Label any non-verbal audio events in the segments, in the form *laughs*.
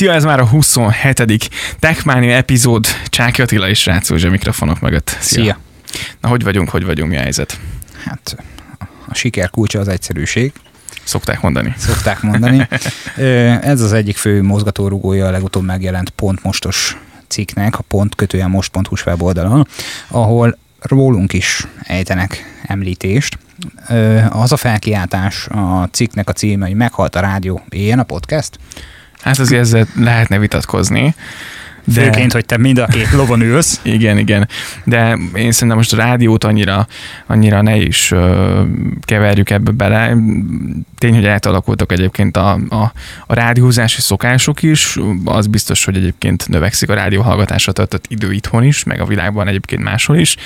Szia, ez már a 27. Techmania epizód. Csáki Attila és Rácz a mikrofonok mögött. Szia. Szia. Na, hogy vagyunk, hogy vagyunk, mi a helyzet? Hát a siker kulcsa az egyszerűség. Szokták mondani. Szokták mondani. *laughs* Ez az egyik fő mozgatórugója a legutóbb megjelent Pont Mostos cikknek, a pont kötően most.hu weboldalon, ahol rólunk is ejtenek említést. Az a felkiáltás a cikknek a címe, hogy meghalt a rádió, ilyen a podcast? Hát azért ezzel lehetne vitatkozni. De... Főként, hogy te mind a két lovon ülsz. *laughs* igen, igen. De én szerintem most a rádiót annyira, annyira ne is uh, keverjük ebbe bele. Tény, hogy átalakultak egyébként a, a, a rádiózási szokások is. Az biztos, hogy egyébként növekszik a rádióhallgatásra töltött idő itthon is, meg a világban egyébként máshol is.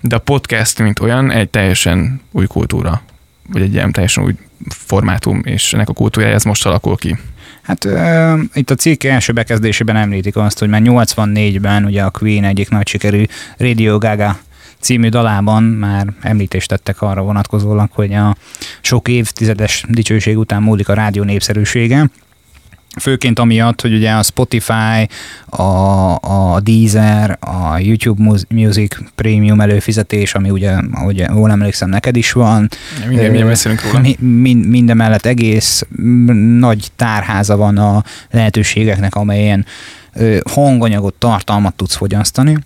De a podcast, mint olyan, egy teljesen új kultúra vagy egy ilyen teljesen új formátum, és ennek a kultúrája ez most alakul ki. Hát uh, itt a cikk első bekezdésében említik azt, hogy már 84-ben ugye a Queen egyik nagy sikerű Radio Gaga című dalában már említést tettek arra vonatkozólag, hogy a sok évtizedes dicsőség után múlik a rádió népszerűsége, Főként amiatt, hogy ugye a Spotify, a, a Deezer, a YouTube Music Premium előfizetés, ami ugye, ahogy jól emlékszem, neked is van. Minden, minden beszélünk róla. Mi, minden mellett egész nagy tárháza van a lehetőségeknek, amelyen hanganyagot, tartalmat tudsz fogyasztani.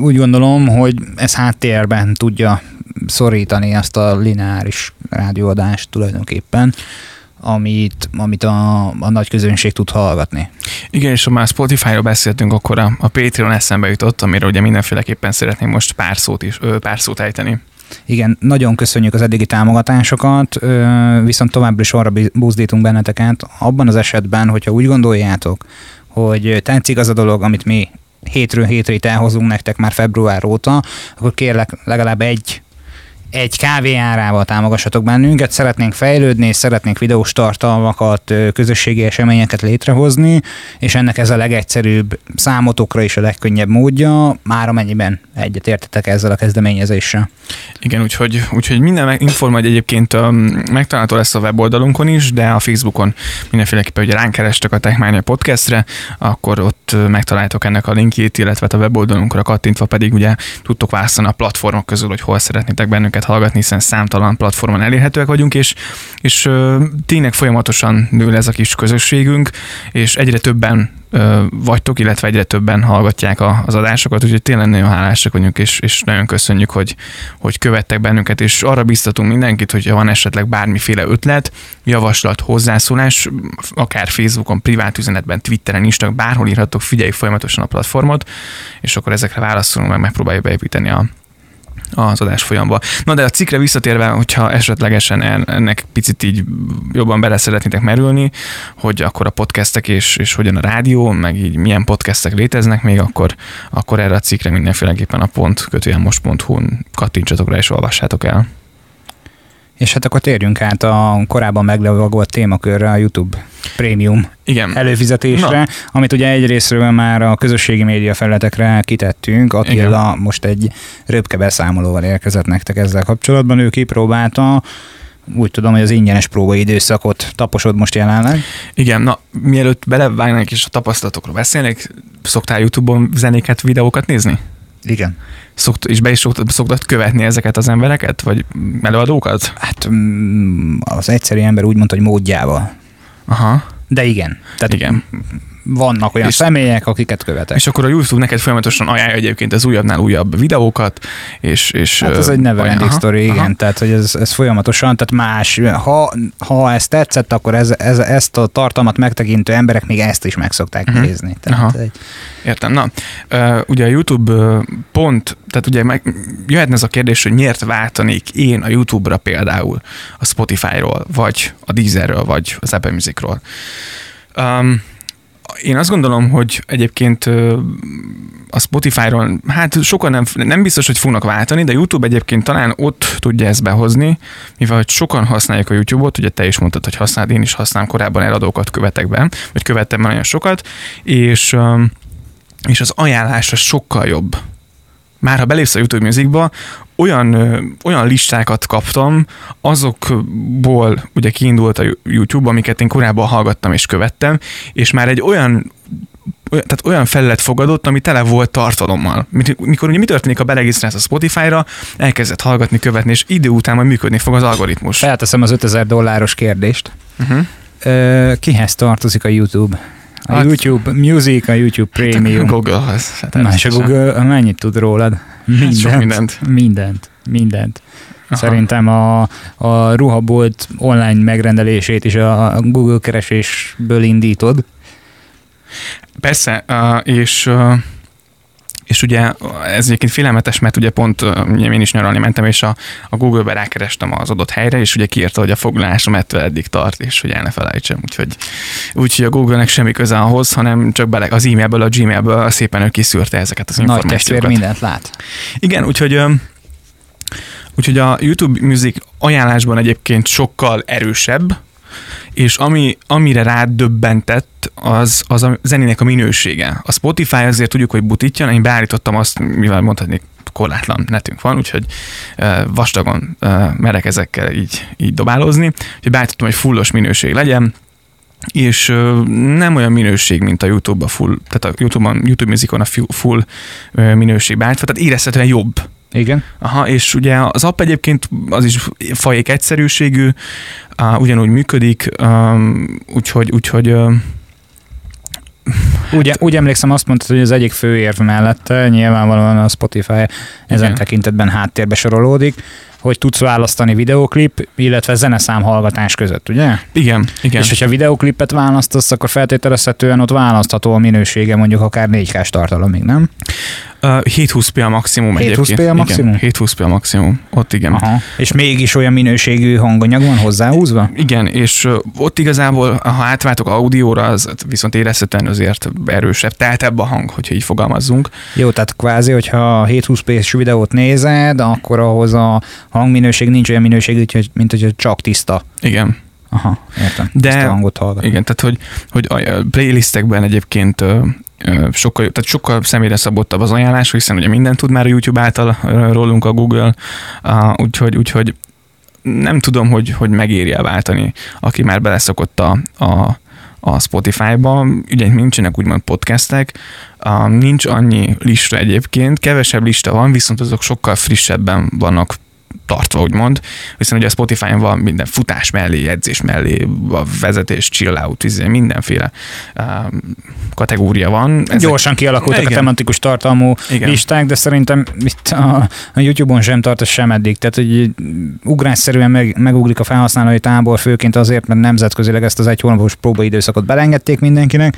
Úgy gondolom, hogy ez háttérben tudja szorítani ezt a lineáris rádióadást tulajdonképpen amit, amit a, a nagy közönség tud hallgatni. Igen, és ha már Spotify-ról beszéltünk, akkor a, a Patreon eszembe jutott, amiről ugye mindenféleképpen szeretném most pár szót, is, pár szót ejteni. Igen, nagyon köszönjük az eddigi támogatásokat, viszont továbbra is arra buzdítunk benneteket, abban az esetben, hogyha úgy gondoljátok, hogy tetszik az a dolog, amit mi hétről hétre itt elhozunk nektek már február óta, akkor kérlek legalább egy egy kávé árával támogassatok bennünket, szeretnénk fejlődni, szeretnénk videós tartalmakat, közösségi eseményeket létrehozni, és ennek ez a legegyszerűbb számotokra is a legkönnyebb módja, már amennyiben egyet értetek ezzel a kezdeményezéssel. Igen, úgyhogy, úgyhogy minden információ egyébként megtalálható lesz a weboldalunkon is, de a Facebookon mindenféleképpen, hogy ránk kerestek a Techmania podcastre, akkor ott megtaláltok ennek a linkjét, illetve a weboldalunkra kattintva pedig ugye tudtok választani a platformok közül, hogy hol szeretnétek bennünket minket hallgatni, hiszen számtalan platformon elérhetőek vagyunk, és, és tényleg folyamatosan nő ez a kis közösségünk, és egyre többen vagytok, illetve egyre többen hallgatják az adásokat, úgyhogy tényleg nagyon hálásak vagyunk, és, és nagyon köszönjük, hogy, hogy követtek bennünket, és arra biztatunk mindenkit, hogy van esetleg bármiféle ötlet, javaslat, hozzászólás, akár Facebookon, privát üzenetben, Twitteren, Instagram, bárhol írhatok, figyeljük folyamatosan a platformot, és akkor ezekre válaszolunk, meg megpróbáljuk beépíteni a, az adás folyamba. Na de a cikkre visszatérve, hogyha esetlegesen ennek picit így jobban bele szeretnétek merülni, hogy akkor a podcastek és, és hogyan a rádió, meg így milyen podcastek léteznek még, akkor, akkor erre a cikkre mindenféleképpen a pont kötően most.hu-n kattintsatok rá és olvassátok el. És hát akkor térjünk át a korábban meglevagolt témakörre, a YouTube prémium Igen. előfizetésre, Na. amit ugye egyrésztről már a közösségi média felületekre kitettünk. Attila Igen. most egy röpke beszámolóval érkezett nektek ezzel kapcsolatban. Ő kipróbálta, úgy tudom, hogy az ingyenes próba időszakot taposod most jelenleg. Igen, na mielőtt belevágnánk és a tapasztalatokról beszélnék, szoktál YouTube-on zenéket, videókat nézni? Igen. Szokt, és be is szoktad, szoktad követni ezeket az embereket, vagy előadókat? Hát mm, az egyszerű ember úgy mondta, hogy módjával. Aha. De igen. Tehát igen vannak olyan és, személyek, akiket követek. És akkor a YouTube neked folyamatosan ajánlja egyébként az újabbnál újabb videókat, és... és hát ez egy never ending story, igen, aha. tehát hogy ez, ez folyamatosan, tehát más, ha, ha ez tetszett, akkor ez, ez, ezt a tartalmat megtekintő emberek még ezt is meg szokták uh-huh. nézni. Tehát aha. Egy... Értem, na, ugye a YouTube pont, tehát ugye meg, jöhetne ez a kérdés, hogy miért váltanék én a YouTube-ra például a Spotify-ról, vagy a Deezerről, vagy az Apple Music-ról. Um, én azt gondolom, hogy egyébként a Spotify-ról, hát sokan nem, nem biztos, hogy fognak váltani, de YouTube egyébként talán ott tudja ezt behozni, mivel hogy sokan használják a YouTube-ot, ugye te is mondtad, hogy használod, én is használom, korábban eladókat követek be, vagy követtem már nagyon sokat, és, és az ajánlás az sokkal jobb már ha belépsz a YouTube Musicba, olyan, olyan listákat kaptam, azokból ugye kiindult a YouTube, amiket én korábban hallgattam és követtem, és már egy olyan olyan, tehát olyan felület fogadott, ami tele volt tartalommal. Mikor ugye mi történik, ha beregisztrálsz a Spotify-ra, elkezdett hallgatni, követni, és idő után majd működni fog az algoritmus. Felteszem az 5000 dolláros kérdést. Uh-huh. Ö, kihez tartozik a YouTube? A Hát- YouTube Music, a YouTube Premium. Google-hoz. Hát Na, és a. Google mennyit tud rólad? Hát sok mindent. Mindent. Mindent. Aha. Szerintem a, a ruhabolt online megrendelését is a Google keresésből indítod. Persze, és és ugye ez egyébként félelmetes, mert ugye pont ugye én is nyaralni mentem, és a, a Google-be rákerestem az adott helyre, és ugye kiírta, hogy a foglalásom ettől eddig tart, és hogy el ne felejtsem. Úgyhogy, úgyhogy a Google-nek semmi köze ahhoz, hanem csak bele az e-mailből, a Gmailből szépen ő kiszűrte ezeket az Nagy információkat. mindent lát. Igen, úgyhogy úgyhogy a YouTube Music ajánlásban egyébként sokkal erősebb, és ami, amire rádöbbentett, az, az a zenének a minősége. A Spotify azért tudjuk, hogy butítja, én beállítottam azt, mivel mondhatnék, korlátlan netünk van, úgyhogy vastagon merek ezekkel így, így dobálózni. Úgyhogy beállítottam, hogy fullos minőség legyen, és nem olyan minőség, mint a YouTube-a full, tehát a YouTube-on, YouTube Musicon a fu- full minőség beállítva, tehát érezhetően jobb. Igen. Aha, és ugye az app egyébként az is fajék egyszerűségű, uh, ugyanúgy működik, um, úgyhogy, úgyhogy uh, Úgy, úgy emlékszem, azt mondtad, hogy az egyik fő érv mellette nyilvánvalóan a Spotify ezen Igen. tekintetben háttérbe sorolódik, hogy tudsz választani videoklip, illetve zeneszám hallgatás között, ugye? igen, igen. És hogyha videoklipet választasz, akkor feltételezhetően ott választható a minősége mondjuk akár 4K-s tartalomig, nem? Uh, 720p a maximum 720p egyébként. a maximum? Igen, 720p a maximum, ott igen. Aha. És mégis olyan minőségű hanganyag van hozzáhúzva? Igen, és ott igazából, ha átváltok audióra, az viszont érezhetően azért erősebb, teltebb a hang, hogyha így fogalmazzunk. Jó, tehát kvázi, hogyha 720p-s videót nézed, akkor ahhoz a hangminőség nincs olyan minőségű, mint hogy csak tiszta. Igen. Aha, értem. De- Tiszta hangot hallgat. Igen, tehát hogy, hogy a playlistekben egyébként sokkal, tehát sokkal személyre szabottabb az ajánlás, hiszen ugye mindent tud már a YouTube által rólunk a Google, úgyhogy, úgyhogy nem tudom, hogy, hogy megéri váltani, aki már beleszokott a, a, a Spotify-ba, ugye nincsenek úgymond podcastek, nincs annyi lista egyébként, kevesebb lista van, viszont azok sokkal frissebben vannak tartva, úgymond, hiszen ugye a Spotify-on van minden futás mellé, edzés mellé, a vezetés, chill out, izé, mindenféle um, kategória van. Ezek... Gyorsan kialakultak Igen. a tematikus tartalmú Igen. listák, de szerintem itt a, a YouTube-on sem tart ez sem eddig. Tehát, hogy ugrásszerűen meg, megugrik a felhasználói tábor, főként azért, mert nemzetközileg ezt az egy hónapos próbaidőszakot belengedték mindenkinek.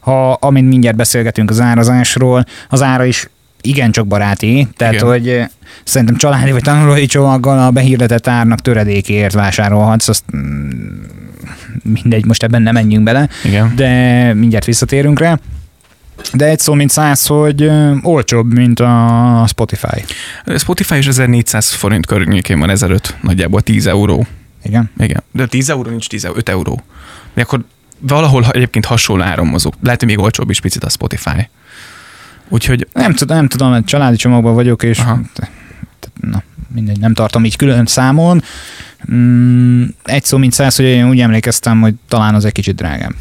Ha, amint mindjárt beszélgetünk az árazásról, az ára is igencsak baráti, tehát Igen. hogy eh, szerintem családi vagy tanulói csomaggal a behirdetett árnak töredékért vásárolhatsz, azt mm, mindegy, most ebben nem menjünk bele, Igen. de mindjárt visszatérünk rá. De egy szó mint száz, hogy ö, olcsóbb, mint a Spotify. A Spotify is 1400 forint környékén van ezelőtt, nagyjából 10 euró. Igen. Igen. De 10 euró nincs 10 euró, 5 euró. De akkor valahol egyébként hasonló áron mozog. Lehet, hogy még olcsóbb is picit a Spotify. Úgyhogy Nem, tudom, nem tudom, mert családi csomagban vagyok, és Aha. te- te- na, mindegy, nem tartom így külön számon. Mm, egy szó mint száz, hogy én úgy emlékeztem, hogy talán az egy kicsit drágább.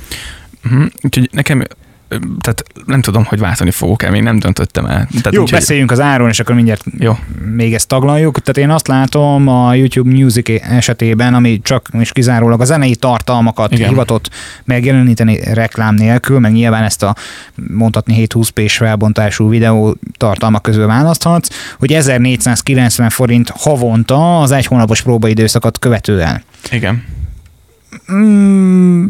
Uh-huh. Úgyhogy nekem, tehát nem tudom, hogy váltani fogok-e, még nem döntöttem el. Tehát Jó, úgyhogy, beszéljünk az áron, és akkor mindjárt Jó. még ezt taglaljuk. Tehát én azt látom a YouTube Music esetében, ami csak és kizárólag a zenei tartalmakat Igen. Igen. hivatott megjeleníteni reklám nélkül, meg nyilván ezt a mondhatni 720p-s felbontású videó tartalmak közül választhatsz, hogy 1490 forint havonta az egy hónapos próbaidőszakot követően. Igen. Mm,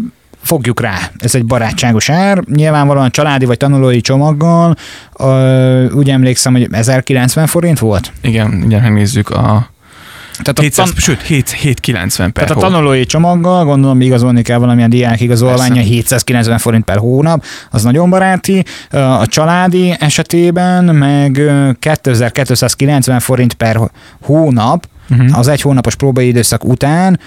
fogjuk rá, ez egy barátságos ár, nyilvánvalóan családi vagy tanulói csomaggal, ö, úgy emlékszem, hogy 1090 forint volt? Igen, mindjárt megnézzük a Tehát a, 700, tan- sőt, 7, 790 per tehát a hó. tanulói csomaggal, gondolom igazolni kell valamilyen diák igazolványa, Persze. 790 forint per hónap, az nagyon baráti. A családi esetében meg ö, 2290 forint per hónap, Uh-huh. az egy hónapos próbai időszak után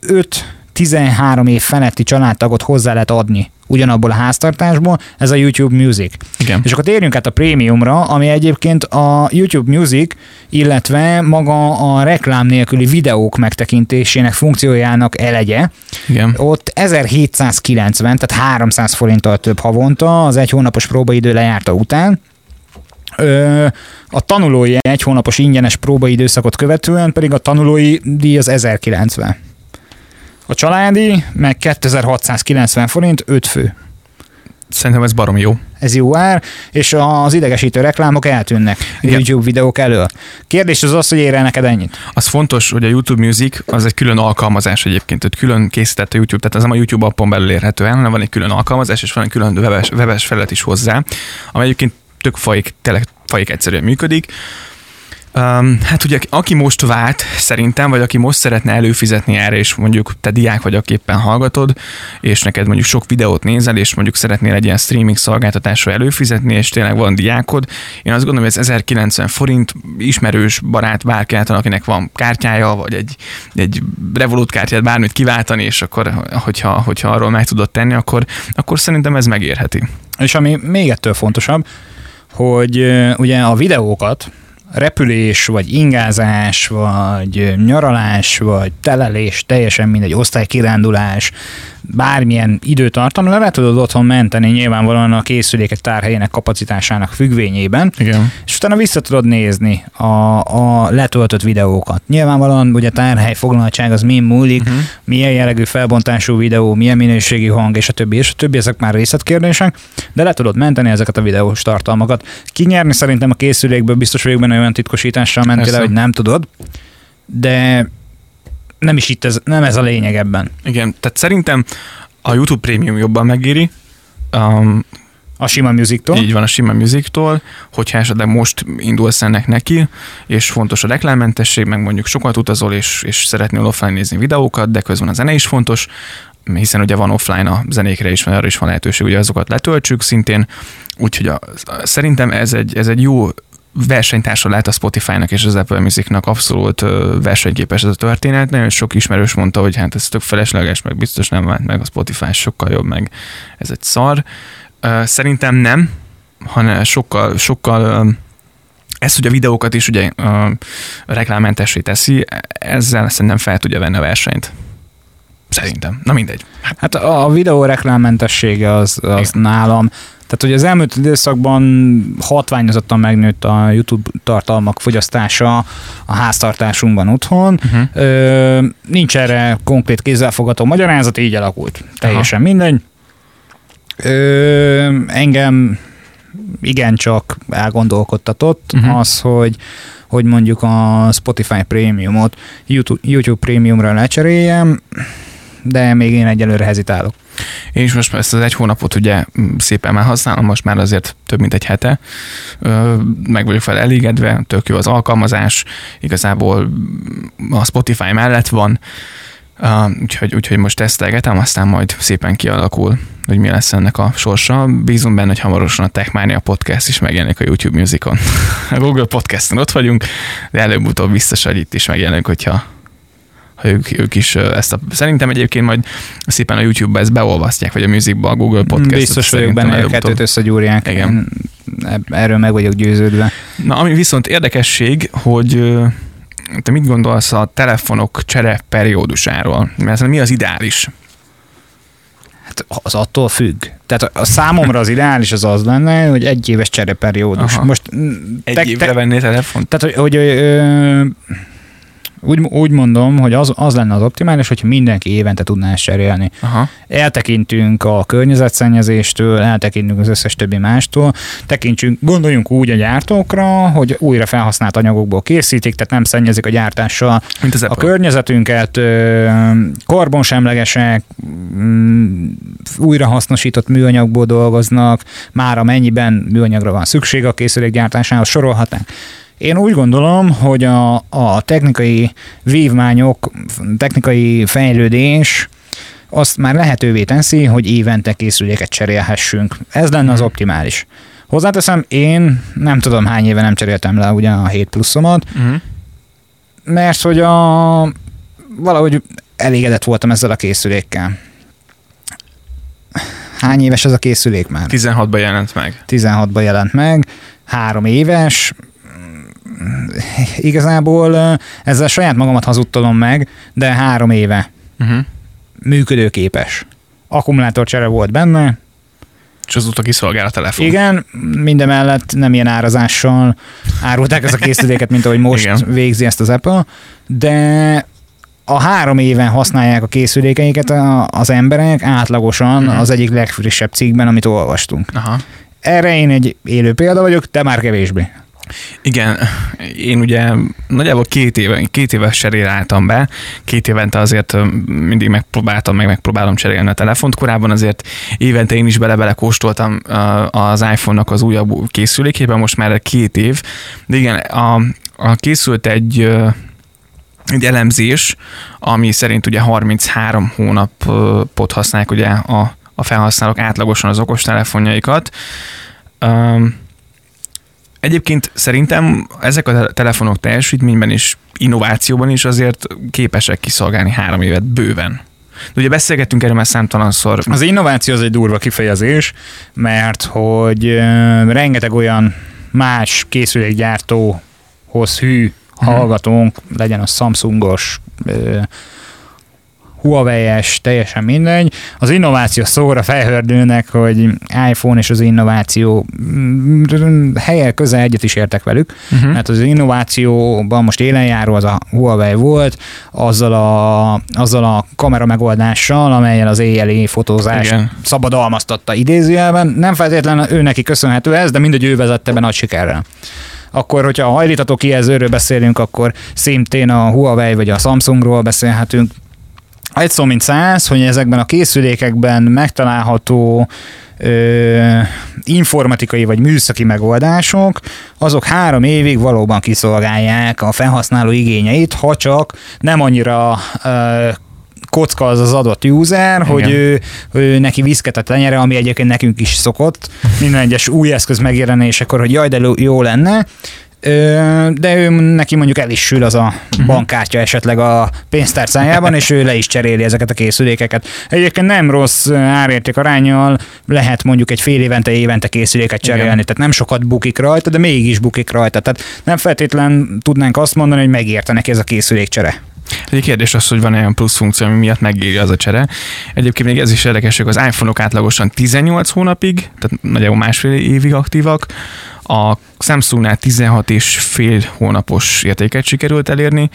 5 13 év feletti családtagot hozzá lehet adni ugyanabból a háztartásból, ez a YouTube Music. Igen. És akkor térjünk át a prémiumra, ami egyébként a YouTube Music, illetve maga a reklám nélküli videók megtekintésének funkciójának elegye. Igen. Ott 1790, tehát 300 forinttal több havonta az egy hónapos próbaidő lejárta után. A tanulói egy hónapos ingyenes próbaidőszakot követően pedig a tanulói díj az 1090. A családi meg 2690 forint, 5 fő. Szerintem ez barom jó. Ez jó ár, és az idegesítő reklámok eltűnnek Igen. YouTube videók elől. Kérdés az az, hogy ér neked ennyit? Az fontos, hogy a YouTube Music az egy külön alkalmazás egyébként, tehát külön készített a YouTube, tehát ez nem a YouTube appon belül érhető el, hanem van egy külön alkalmazás, és van egy külön webes, webes felület is hozzá, ami egyébként tök fajik, tényleg fajik egyszerűen működik. Um, hát ugye, aki most vált, szerintem, vagy aki most szeretne előfizetni erre, és mondjuk te diák vagy, aki éppen hallgatod, és neked mondjuk sok videót nézel, és mondjuk szeretnél egy ilyen streaming szolgáltatásra előfizetni, és tényleg van diákod, én azt gondolom, hogy ez 1090 forint, ismerős barát bárki által, akinek van kártyája, vagy egy, egy Revolut kártyát, bármit kiváltani, és akkor, hogyha, hogyha arról meg tudod tenni, akkor, akkor szerintem ez megérheti. És ami még ettől fontosabb, hogy ugye a videókat repülés, vagy ingázás, vagy nyaralás, vagy telelés, teljesen mindegy, osztálykirándulás, bármilyen időtartamra le tudod otthon menteni nyilvánvalóan a készülékek tárhelyének kapacitásának függvényében, Igen. és utána vissza tudod nézni a, a letöltött videókat. Nyilvánvalóan ugye tárhely foglaltság az min múlik, uh-huh. milyen jellegű felbontású videó, milyen minőségi hang, és a többi, és a többi, ezek már részletkérdések, de le tudod menteni ezeket a videós tartalmakat. Kinyerni szerintem a készülékből biztos vagyok benne olyan titkosítással mentél Persze. hogy nem tudod, de nem is itt ez, nem ez a lényeg ebben. Igen, tehát szerintem a YouTube Premium jobban megéri, um, A sima music Így van a sima musiktól, hogyha esetleg most indulsz ennek neki, és fontos a reklámmentesség, meg mondjuk sokat utazol, és, és szeretnél offline nézni videókat, de közben a zene is fontos, hiszen ugye van offline a zenékre is, van arra is van lehetőség, hogy azokat letöltsük szintén, úgyhogy a, szerintem ez egy, ez egy jó versenytársa lehet a Spotify-nak és az Apple Musicnak abszolút versenyképes ez a történet. Nagyon sok ismerős mondta, hogy hát ez tök felesleges, meg biztos nem vált meg a Spotify sokkal jobb, meg ez egy szar. Szerintem nem, hanem sokkal, sokkal ez, hogy a videókat is ugye ö, reklámmentessé teszi, ezzel szerintem fel tudja venni a versenyt. Szerintem. Na mindegy. Hát a videó reklámmentessége az, az nálam, tehát hogy az elmúlt időszakban hatványozottan megnőtt a YouTube tartalmak fogyasztása a háztartásunkban otthon. Uh-huh. Ö, nincs erre konkrét kézzelfogható magyarázat, így alakult. Teljesen Aha. mindegy. Ö, engem igencsak elgondolkodtatott uh-huh. az, hogy hogy mondjuk a Spotify Premiumot YouTube, YouTube Premiumra lecseréljem, de még én egyelőre hezitálok. Én is most ezt az egy hónapot ugye m, szépen már használom, most már azért több mint egy hete. Meg vagyok fel elégedve, tök jó az alkalmazás, igazából m, a Spotify mellett van, úgyhogy, úgyhogy most tesztelgetem, aztán majd szépen kialakul, hogy mi lesz ennek a sorsa. Bízunk benne, hogy hamarosan a Techmania podcast is megjelenik a YouTube Musicon. *laughs* A Google Podcaston ott vagyunk, de előbb-utóbb biztos, hogy itt is megjelenünk, hogyha ha ők, ők is ezt a... Szerintem egyébként majd szépen a YouTube-ba ezt beolvasztják, vagy a Musicba a Google Podcast. Biztos vagyok benne, hogy a kettőt összegyúrják. Igen. Erről meg vagyok győződve. Na, ami viszont érdekesség, hogy te mit gondolsz a telefonok csere periódusáról? Mert mi az ideális? Hát az attól függ. Tehát a, számomra az ideális az az lenne, hogy egy éves csereperiódus. Aha. Most mm, Egy te- évre te- vennél telefont? Tehát, hogy, hogy ö, úgy, úgy mondom, hogy az, az lenne az optimális, hogyha mindenki évente tudná ezt cserélni. Aha. Eltekintünk a környezetszennyezéstől, eltekintünk az összes többi mástól, tekintsünk, gondoljunk úgy a gyártókra, hogy újra felhasznált anyagokból készítik, tehát nem szennyezik a gyártással Mint az a Apple. környezetünket, karbonsemlegesek, mm, újrahasznosított műanyagból dolgoznak, már amennyiben műanyagra van szükség a készülék gyártásához, sorolhatnánk. Én úgy gondolom, hogy a, a technikai vívmányok, technikai fejlődés azt már lehetővé teszi, hogy évente készüléket cserélhessünk. Ez lenne az optimális. Hozzáteszem, én nem tudom hány éve nem cseréltem le ugye a 7 pluszomat, Uh-huh. mert hogy a valahogy elégedett voltam ezzel a készülékkel. Hány éves ez a készülék már? 16-ban jelent meg. 16-ban jelent meg, három éves, igazából ezzel saját magamat hazudtolom meg, de három éve uh-huh. működőképes. Akkumulátorcsere volt benne. És azóta kiszolgál a telefon. Igen, mindemellett nem ilyen árazással árulták ezt a készüléket, mint ahogy most Igen. végzi ezt az Apple, de a három éven használják a készülékeiket az emberek átlagosan uh-huh. az egyik legfrissebb cikkben, amit olvastunk. Aha. Erre én egy élő példa vagyok, te már kevésbé. Igen, én ugye nagyjából két éve, két éves cserére álltam be, két évente azért mindig megpróbáltam, meg megpróbálom cserélni a telefont. Korábban azért évente én is bele-bele kóstoltam az iPhone-nak az újabb készülékében, most már két év. De igen, a, a készült egy egy elemzés, ami szerint ugye 33 hónapot használják ugye a, a felhasználók átlagosan az okostelefonjaikat. Um, Egyébként szerintem ezek a telefonok teljesítményben és innovációban is azért képesek kiszolgálni három évet bőven. De ugye beszélgettünk erről már számtalanszor. Az innováció az egy durva kifejezés, mert hogy rengeteg olyan más készülékgyártóhoz hű hallgatónk, legyen a Samsungos, Huawei-es, teljesen mindegy. Az innováció szóra felhördülnek, hogy iPhone és az innováció mm, helye közel egyet is értek velük, uh-huh. mert az innovációban most élenjáró az a Huawei volt, azzal a, azzal a kamera megoldással, amelyen az éjjeli fotózás Igen. szabadalmaztatta idézőjelben. Nem feltétlenül ő neki köszönhető ez, de mindegy ő vezette be nagy sikerrel akkor hogyha a hajlítató kijelzőről beszélünk, akkor szintén a Huawei vagy a Samsungról beszélhetünk, egy szó mint száz, hogy ezekben a készülékekben megtalálható ö, informatikai vagy műszaki megoldások, azok három évig valóban kiszolgálják a felhasználó igényeit, ha csak nem annyira ö, kocka az az adott user, Igen. hogy ő, ő neki viszketet lenyere, ami egyébként nekünk is szokott, minden egyes új eszköz megjelenésekor, hogy jaj, de jó lenne, de ő neki mondjuk el is sül az a mhm. bankkártya esetleg a pénztárcájában, és ő le is cseréli ezeket a készülékeket. Egyébként nem rossz árérték arányjal lehet mondjuk egy fél évente, évente készüléket cserélni, Igen. tehát nem sokat bukik rajta, de mégis bukik rajta. Tehát nem feltétlen tudnánk azt mondani, hogy megérte neki ez a készülékcsere. Egy kérdés az, hogy van olyan plusz funkció, ami miatt megéri az a csere. Egyébként még ez is érdekes, hogy az iPhone-ok átlagosan 18 hónapig, tehát nagyjából másfél évig aktívak, a Samsungnál 16 és fél hónapos értéket sikerült elérni,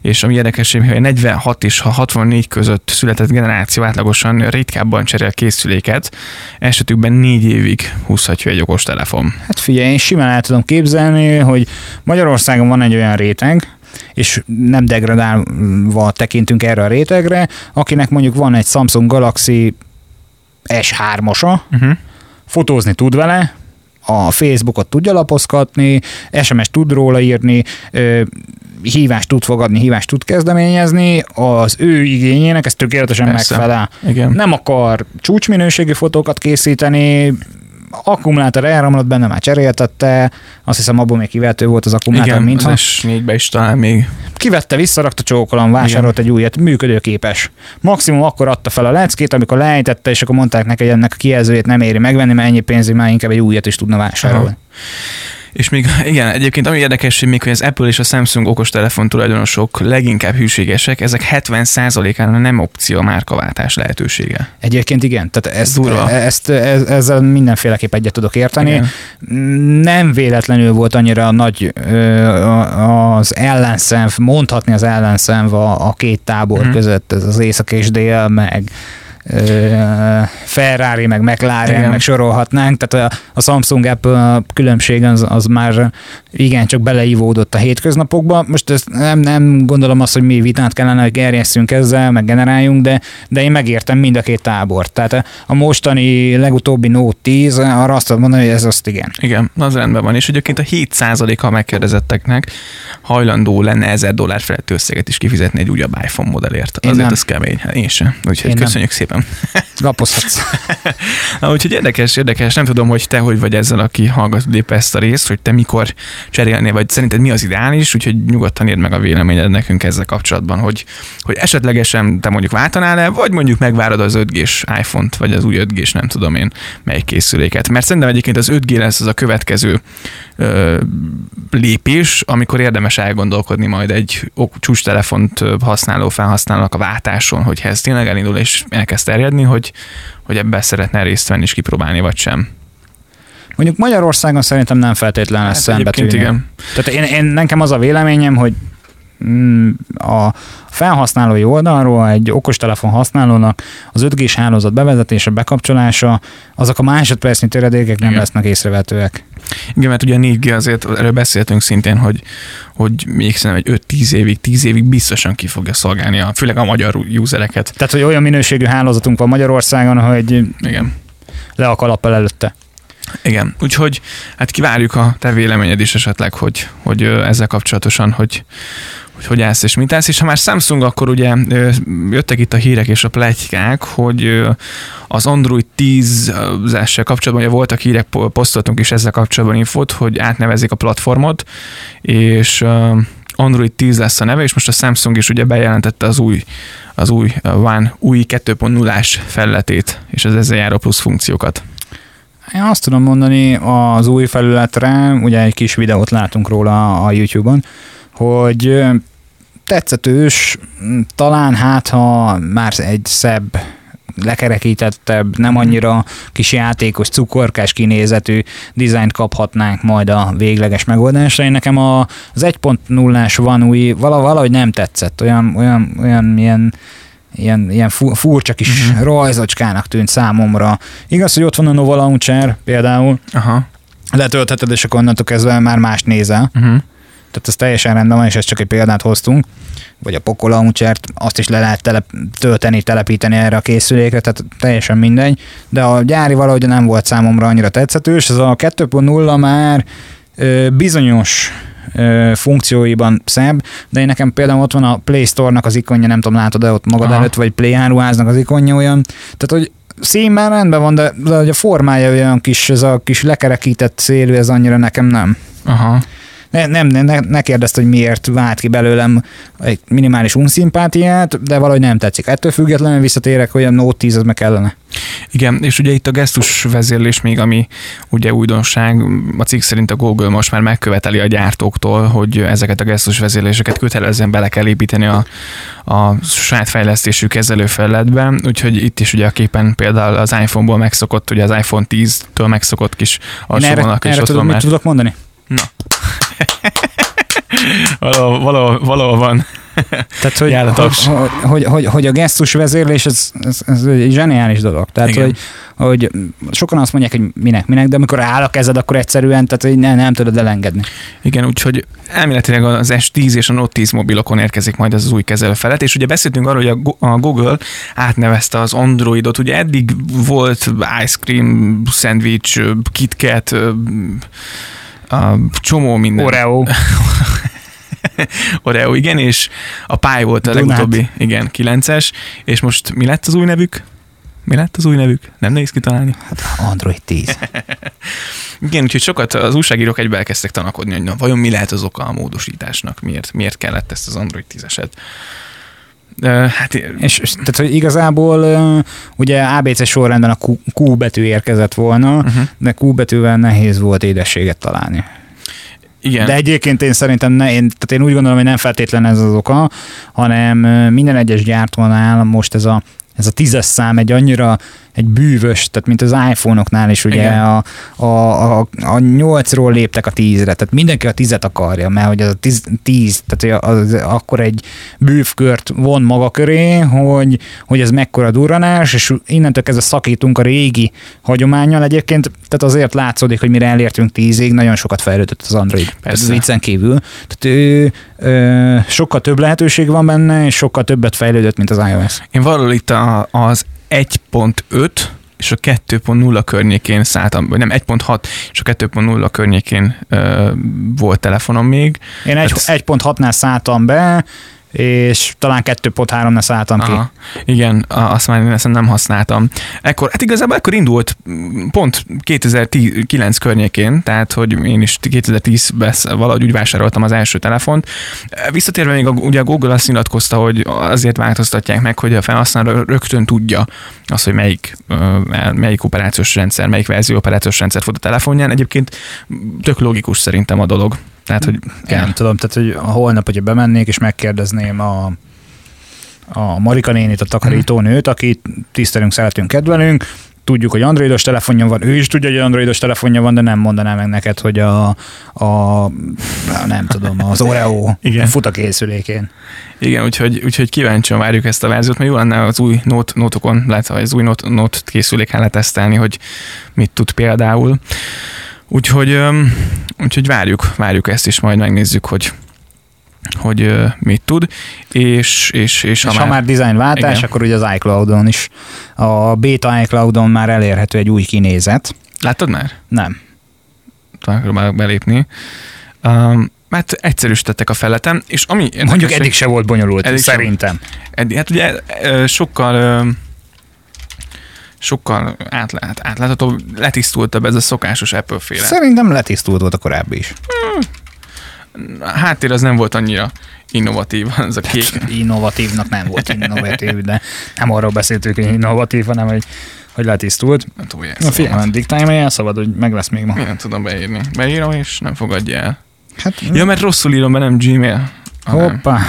és ami érdekes, hogy 46 és 64 között született generáció átlagosan ritkábban cserél készüléket, esetükben négy évig húzhatja egy okos telefon. Hát figyelj, én simán el tudom képzelni, hogy Magyarországon van egy olyan réteg, és nem degradálva tekintünk erre a rétegre, akinek mondjuk van egy Samsung Galaxy S3-osa, uh-huh. fotózni tud vele, a Facebookot tudja lapozgatni, SMS tud róla írni, hívást tud fogadni, hívást tud kezdeményezni, az ő igényének ez tökéletesen Persze. megfelel. Igen. Nem akar csúcsminőségű fotókat készíteni, akkumulátor elromlott benne, már cseréltette, azt hiszem abból még kivető volt az akkumulátor, Igen, mintha. az S4-be is talán még. Kivette, visszarakta csókolom, vásárolt Igen. egy újat, működőképes. Maximum akkor adta fel a leckét, amikor leejtette, és akkor mondták neki, hogy ennek a kijelzőjét nem éri megvenni, mert ennyi pénzig már inkább egy újat is tudna vásárolni. Aha. És még *laughs* igen, egyébként ami érdekes, hogy még hogy az Apple és a Samsung okostelefon tulajdonosok leginkább hűségesek, ezek 70%-án nem opció a márkaváltás lehetősége. Egyébként igen, tehát ezt, Durva. ezt, ezt ezzel mindenféleképp egyet tudok érteni. Igen. Nem véletlenül volt annyira nagy az ellenszenv, mondhatni az ellenszenv a, a két tábor hmm. között, ez az észak és dél, meg Ferrari, meg McLaren, Igen. meg sorolhatnánk, tehát a, a Samsung Apple különbség az, az már igen, csak beleívódott a hétköznapokba. Most ezt nem, nem gondolom azt, hogy mi vitát kellene, hogy gerjesszünk ezzel, meg generáljunk, de, de én megértem mind a két tábort. Tehát a mostani legutóbbi Note 10, arra azt mondani, hogy ez azt igen. Igen, az rendben van. És egyébként a 7%-a megkérdezetteknek hajlandó lenne 1000 dollár felett összeget is kifizetni egy újabb iPhone modellért. Azért ez kemény. Hát én sem. Úgyhogy én köszönjük nem. szépen szépen. *laughs* Lapozhatsz. *laughs* Na, úgyhogy érdekes, érdekes. Nem tudom, hogy te hogy vagy ezzel, aki hallgatod épp ezt a részt, hogy te mikor cserélnél, vagy szerinted mi az ideális, úgyhogy nyugodtan írd meg a véleményed nekünk ezzel kapcsolatban, hogy, hogy esetlegesen te mondjuk váltanál-e, vagy mondjuk megvárod az 5G-s iPhone-t, vagy az új 5G-s nem tudom én melyik készüléket. Mert szerintem egyébként az 5G lesz az a következő ö, lépés, amikor érdemes elgondolkodni majd egy csúcs telefont használó felhasználónak a váltáson, hogyha ez tényleg elindul és elkezd terjedni, hogy, hogy ebben szeretne részt venni és kipróbálni, vagy sem. Mondjuk Magyarországon szerintem nem feltétlenül lesz hát szembetűnő. igen. Tehát én, én, nekem az a véleményem, hogy a felhasználói oldalról egy okostelefon használónak az 5 g hálózat bevezetése, bekapcsolása, azok a másodpercnyi töredékek nem Igen. lesznek észrevetőek. Igen, mert ugye 4G azért, erről beszéltünk szintén, hogy, hogy még szerintem egy 5-10 évig, 10 évig biztosan ki fogja szolgálni, a, főleg a magyar usereket. Tehát, hogy olyan minőségű hálózatunk van Magyarországon, hogy Igen. le a kalappal előtte. Igen, úgyhogy hát kivárjuk a te véleményed is esetleg, hogy, hogy ezzel kapcsolatosan, hogy, hogy hogy állsz és mit állsz, és ha már Samsung, akkor ugye jöttek itt a hírek és a pletykák, hogy az Android 10-essel kapcsolatban, ugye voltak hírek, posztoltunk is ezzel kapcsolatban infót, hogy átnevezik a platformot, és Android 10 lesz a neve, és most a Samsung is ugye bejelentette az új, az új One új 2.0-ás felletét, és az ezzel járó plusz funkciókat. Én azt tudom mondani az új felületre, ugye egy kis videót látunk róla a YouTube-on, hogy tetszetős, talán hát ha már egy szebb lekerekítettebb, nem annyira kis játékos, cukorkás kinézetű dizájnt kaphatnánk majd a végleges megoldásra. Én nekem a, az 1.0-ás van új, valahogy nem tetszett, olyan, olyan, olyan ilyen ilyen, ilyen furcsa kis uh-huh. rajzocskának tűnt számomra. Igaz, hogy ott van a Nova Launcher például, Aha. letöltheted, és akkor onnantól kezdve már más nézel. Uh-huh. Tehát ez teljesen rendben van, és ezt csak egy példát hoztunk. Vagy a Poco Launchert, azt is le lehet telep, tölteni, telepíteni erre a készülékre, tehát teljesen mindegy. De a gyári valahogy nem volt számomra annyira tetszetős. Ez a 2.0 már ö, bizonyos ö, funkcióiban szebb, de én nekem például ott van a Play Store-nak az ikonja, nem tudom, látod-e ott magad Aha. előtt, vagy Play áruháznak az ikonja olyan. Tehát, hogy színben rendben van, de, de a formája olyan kis, ez a kis lekerekített szélű, ez annyira nekem nem. Aha ne, nem, ne, ne kérdezte, hogy miért vált ki belőlem egy minimális unszimpátiát, de valahogy nem tetszik. Ettől függetlenül visszatérek, hogy a Note 10 az meg kellene. Igen, és ugye itt a gesztus vezérlés még, ami ugye újdonság, a cikk szerint a Google most már megköveteli a gyártóktól, hogy ezeket a gesztus vezérléseket kötelezően bele kell építeni a, a saját fejlesztésű kezelőfelületbe, úgyhogy itt is ugye a képen például az iPhone-ból megszokott, ugye az iPhone 10-től megszokott kis alsóvonalak, és erre ott tudom, van már... tudok mondani? Na. *laughs* valahol, valahol, valahol van. Tehát, hogy, hogy, hogy, hogy, hogy, a gesztus vezérlés, ez, ez, ez egy zseniális dolog. Tehát, hogy, hogy sokan azt mondják, hogy minek, minek, de amikor áll a kezed, akkor egyszerűen, tehát hogy nem, nem tudod elengedni. Igen, úgyhogy elméletileg az S10 és a Note 10 mobilokon érkezik majd ez az új kezelőfelet, és ugye beszéltünk arról, hogy a Google átnevezte az Androidot, ugye eddig volt ice cream, sandwich, KitKat, a csomó minden. Oreo. *laughs* Oreo, igen, és a Pi volt a Dunát. legutóbbi, igen, 9-es, és most mi lett az új nevük? Mi lett az új nevük? Nem nehéz kitalálni? Hát Android 10. *laughs* Igen, úgyhogy sokat az újságírók egybe elkezdtek tanakodni, hogy na, vajon mi lehet az oka a módosításnak, miért, miért kellett ezt az Android 10-eset Hát, és, tehát, hogy igazából ugye ABC sorrendben a Q, Q betű érkezett volna, uh-huh. de Q betűvel nehéz volt édességet találni. Igen. De egyébként én szerintem, ne, én, tehát én úgy gondolom, hogy nem feltétlen ez az oka, hanem minden egyes gyártónál most ez a, ez a tízes szám egy annyira egy bűvös, tehát mint az iPhone-oknál is ugye a, a, a, a 8-ról léptek a 10-re, tehát mindenki a 10-et akarja, mert hogy az a 10, 10 tehát az, az, akkor egy bűvkört von maga köré, hogy, hogy ez mekkora durranás, és innentől kezdve szakítunk a régi hagyományjal egyébként, tehát azért látszódik, hogy mire elértünk 10-ig, nagyon sokat fejlődött az Android. Persze. Tehát viccen kívül. Tehát ő, ö, sokkal több lehetőség van benne, és sokkal többet fejlődött, mint az iOS. Én valahol itt a, az 1.5 és a 2.0 környékén szálltam, vagy nem 1.6 és a 2.0 környékén ö, volt telefonom még. Én 1.6-nál szálltam be, és talán 2.3-nál szálltam ki. Aha. Igen, azt már én nem használtam. Ekkor, hát igazából akkor indult mm, pont 2009 környékén, tehát hogy én is 2010-ben valahogy úgy vásároltam az első telefont. Visszatérve még a, ugye a Google azt nyilatkozta, hogy azért változtatják meg, hogy a felhasználó rögtön tudja azt, hogy melyik, melyik operációs rendszer, melyik verzió operációs rendszer fut a telefonján. Egyébként tök logikus szerintem a dolog. Tehát, hogy Kell. Nem tudom, tehát hogy holnap, hogyha bemennék és megkérdezném a, a Marika nénit, a takarítónőt, akit tisztelünk, szeretünk, kedvelünk, tudjuk, hogy androidos telefonja van, ő is tudja, hogy androidos telefonja van, de nem mondaná meg neked, hogy a, a nem tudom, az Oreo *laughs* Igen. fut a készülékén. Igen, úgyhogy, úgyhogy kíváncsian várjuk ezt a verziót, mert jó lenne az új Note, Note-okon, lehet, az új Note, Note készüléken letesztelni, hogy mit tud például. Úgyhogy, úgyhogy várjuk, várjuk ezt is, majd megnézzük, hogy hogy mit tud, és, és, és, És ha már dizájnváltás, Igen. akkor ugye az iCloud-on is. A beta iCloud-on már elérhető egy új kinézet. Láttad már? Nem. Próbálok belépni. Um, mert egyszerűsítettek a feleten, és ami... Mondjuk eddig se volt bonyolult, Eddig sem. szerintem. Eddig, hát ugye sokkal sokkal átlát, átláthatóbb, letisztultabb ez a szokásos Apple-féle. Szerintem letisztult volt a korábbi is. A háttér az nem volt annyira innovatív, *laughs* az a kék. Innovatívnak nem volt innovatív, de nem arról beszéltünk, hogy innovatív, hanem hogy, hogy letisztult. Tudom, hogy Na figyelj, diktálj, mert elszabad, hogy meg lesz még ma. Én nem tudom beírni. Beírom, és nem fogadja el. Hát, Ja, mert rosszul írom be, nem Gmail. Hoppá.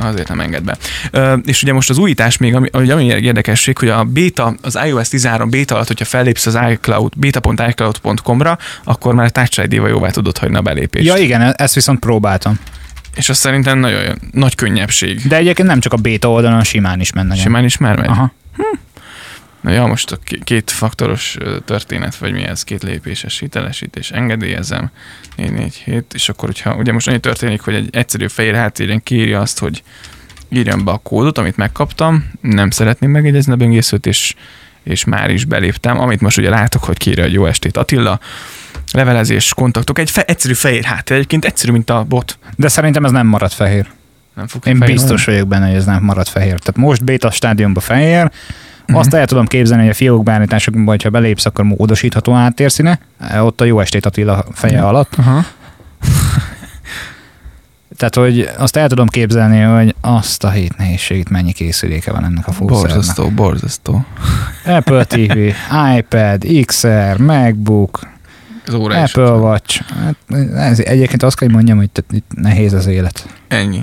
Azért nem enged be. Ö, és ugye most az újítás még, ami, ami érdekesség, hogy a beta, az iOS 13 beta alatt, hogyha fellépsz az iCloud, beta.icloud.com-ra, akkor már Touch ID-val jóvá tudod hagyni a belépést. Ja igen, ezt viszont próbáltam. És azt szerintem nagyon nagy könnyebbség. De egyébként nem csak a beta oldalon, simán is menne. Simán is már megy. Aha. Na ja, most a két faktoros történet, vagy mi ez, két lépéses hitelesítés, engedélyezem, 447, és akkor, hogyha ugye most annyi történik, hogy egy egyszerű fehér háttéren kírja azt, hogy írjam be a kódot, amit megkaptam, nem szeretném megjegyezni a böngészőt, és, és már is beléptem, amit most ugye látok, hogy kírja, hogy jó estét Attila, levelezés, kontaktok, egy fe, egyszerű fehér háttér, egyébként egyszerű, mint a bot. De szerintem ez nem marad fehér. Nem fog Én fehér. biztos vagyok benne, hogy ez nem marad fehér. Tehát most beta stádiumban fehér, Azt el tudom képzelni, hogy a fiók beállításokban, ha belépsz, akkor módosítható háttérszíne. Ott a jó estét Attila feje alatt. *laughs* Tehát, hogy azt el tudom képzelni, hogy azt a hét nehézségét mennyi készüléke van ennek a fószernek. Borzasztó, borzasztó. Apple TV, iPad, XR, MacBook, Az óra. Apple Watch. Hát, ez, egyébként azt kell, hogy mondjam, hogy itt nehéz az élet. Ennyi.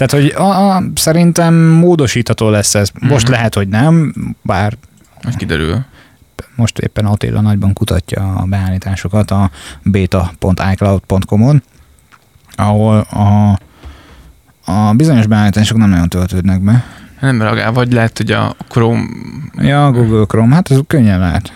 Tehát, hogy a, a, szerintem módosítható lesz ez. Most Mhm. lehet, hogy nem, bár Majd kiderül. most éppen Attila nagyban kutatja a beállításokat a beta.icloud.com-on, ahol a, a bizonyos beállítások nem nagyon töltődnek be. Nem reagál, vagy lehet, hogy a Chrome... Ja, a Google Chrome, hát ez könnyen lehet.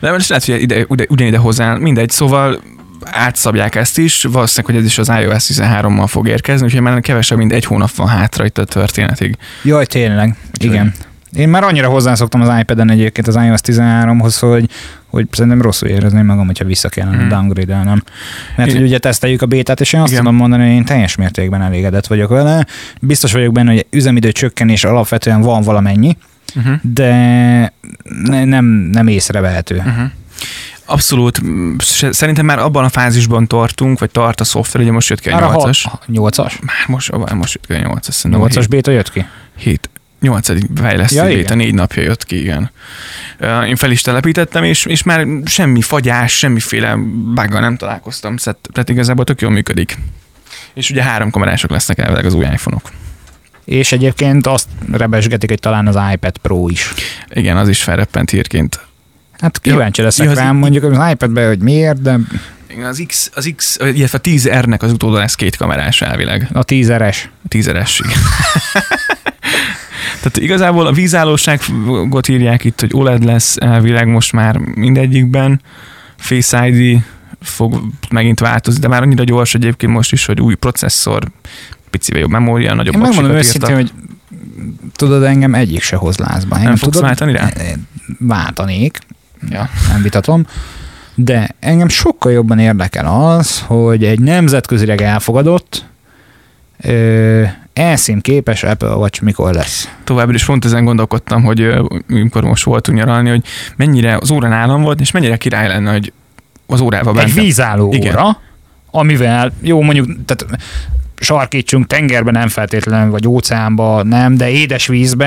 De most lehet, hogy ide, ide, ugyanide hozzá, mindegy, szóval átszabják ezt is, valószínűleg, hogy ez is az iOS 13-mal fog érkezni, úgyhogy már kevesebb, mint egy hónap van hátra itt a történetig. Jaj, tényleg, Úgyhogy- igen. Én már annyira hozzászoktam az iPad-en egyébként az iOS 13-hoz, hogy, hogy szerintem rosszul érezném magam, hogyha vissza kellene hmm. downgrade-elnem. Mert Igen. hogy ugye teszteljük a bétát, és én azt Igen. tudom mondani, hogy én teljes mértékben elégedett vagyok vele. Biztos vagyok benne, hogy üzemidő csökkenés alapvetően van valamennyi, Uh-huh. de ne- nem, nem észrevehető. Uh-huh. Abszolút. Szerintem már abban a fázisban tartunk, vagy tart a szoftver, ugye most jött ki a Már a 8-as. 8-as? Már most, abban most jött ki a 8-as. szerintem a 8-as béta jött ki? 7, 8. fejlesztő Ja, béta, négy napja jött ki, igen. Én fel is telepítettem, és, és már semmi fagyás, semmiféle buggal nem találkoztam, szóval- tehát igazából tök jól működik. És ugye három kamerások lesznek elvileg az új iPhone-ok. És egyébként azt rebesgetik, hogy talán az iPad Pro is. Igen, az is felreppent hírként. Hát kíváncsi leszek ja, rám, mondjuk az iPad-be, hogy miért, de Igen, az X, az X, illetve a 10R-nek az utóda lesz két kamerás elvileg. a 10-es. A 10 *laughs* Tehát igazából a vízállóságot írják itt, hogy OLED lesz elvileg most már mindegyikben. Face ID fog megint változni, de már annyira gyors egyébként most is, hogy új processzor, picivel jobb memória, nagyobb Én megmondom őszintén, hogy tudod, engem egyik se hoz lázba. Engem, Nem fogsz tudod, váltani rá? Váltanék, Ja. nem vitatom, de engem sokkal jobban érdekel az, hogy egy nemzetközileg elfogadott, ö, elszín képes Apple Watch mikor lesz? Továbbra is pont ezen gondolkodtam, hogy amikor most voltunk nyaralni, hogy mennyire az óra nálam volt, és mennyire király lenne, hogy az órával Egy bentem. vízálló Igen. óra, amivel, jó mondjuk, tehát sarkítsunk tengerben nem feltétlenül, vagy óceánba nem, de édes vízbe,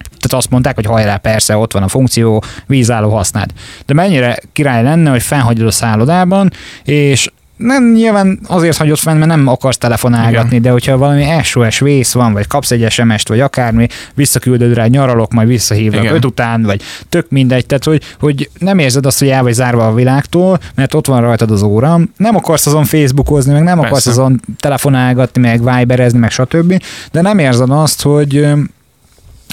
tehát azt mondták, hogy hajrá, persze, ott van a funkció, vízálló használd. De mennyire király lenne, hogy fennhagyod a szállodában, és nem nyilván azért hagyod fenn, mert nem akarsz telefonálgatni, Igen. de hogyha valami SOS vész van, vagy kapsz egy SMS-t, vagy akármi, visszaküldöd rá, nyaralok, majd visszahívlak Igen. öt után, vagy tök mindegy, tehát hogy, hogy nem érzed azt, hogy el vagy zárva a világtól, mert ott van rajtad az óra, nem akarsz azon Facebookozni, meg nem akarsz Persze. azon telefonálgatni, meg Viberezni, meg stb., de nem érzed azt, hogy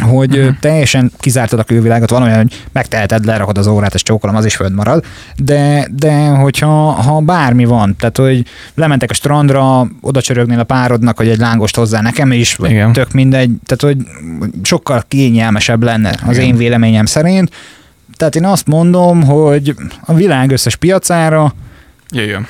hogy uh-huh. teljesen kizártad a külvilágot, van olyan, hogy megteheted, lerakod az órát, és csókolom, az is föld marad, de, de hogyha ha bármi van, tehát hogy lementek a strandra, oda csörögnél a párodnak, hogy egy lángost hozzá nekem is, vagy Igen. tök mindegy, tehát hogy sokkal kényelmesebb lenne az Igen. én véleményem szerint. Tehát én azt mondom, hogy a világ összes piacára Jöjjön.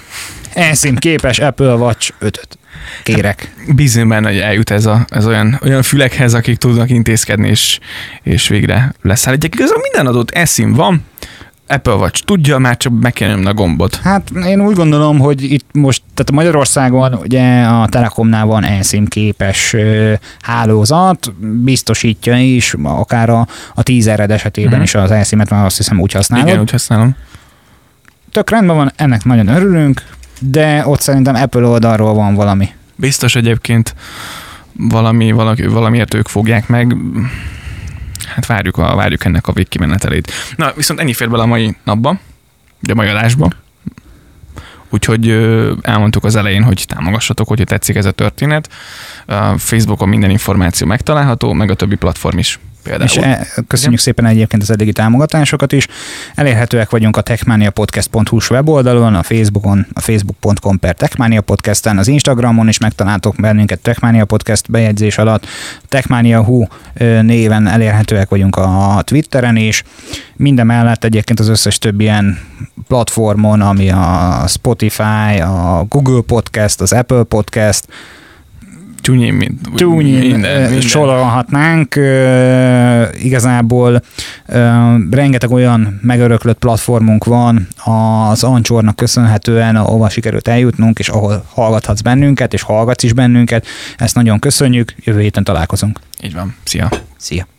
Elszín képes Apple Watch 5 kérek. Bízom benne, hogy eljut ez, a, ez olyan, olyan fülekhez, akik tudnak intézkedni, és, és végre leszállítják. Igazából minden adott eszim van, Apple Watch tudja, már csak meg kell nyomni a gombot. Hát én úgy gondolom, hogy itt most, tehát Magyarországon ugye a Telekomnál van elszín képes ö, hálózat, biztosítja is, akár a, a 10 ered esetében Mhm. is az elszímet, már azt hiszem úgy használod. Igen, úgy használom. Tök rendben van, ennek nagyon örülünk, de ott szerintem Apple oldalról van valami. Biztos egyébként valami, valaki, valamiért ők fogják meg. Hát várjuk, a, várjuk ennek a végkimenetelét. Na, viszont ennyi fér bele a mai napba, a mai adásba. Úgyhogy elmondtuk az elején, hogy támogassatok, hogyha tetszik ez a történet. A Facebookon minden információ megtalálható, meg a többi platform is. Például. És e, köszönjük szépen egyébként az eddigi támogatásokat is. Elérhetőek vagyunk a techmaniapodcast.hu weboldalon, a Facebookon, a facebook.com per Techmania Podcasten, az Instagramon is megtaláltok bennünket Techmania Podcast bejegyzés alatt, Techmania.hu néven elérhetőek vagyunk a Twitteren is. Minden mellett egyébként az összes többi ilyen platformon, ami a Spotify, a Google Podcast, az Apple Podcast, Csúnyin, mind, TuneIn minden, minden, minden. sorolhatnánk. Igazából rengeteg olyan megöröklött platformunk van az Ancsornak köszönhetően, ahova sikerült eljutnunk, és ahol hallgathatsz bennünket, és hallgatsz is bennünket. Ezt nagyon köszönjük, jövő héten találkozunk. Így van. Szia. Szia!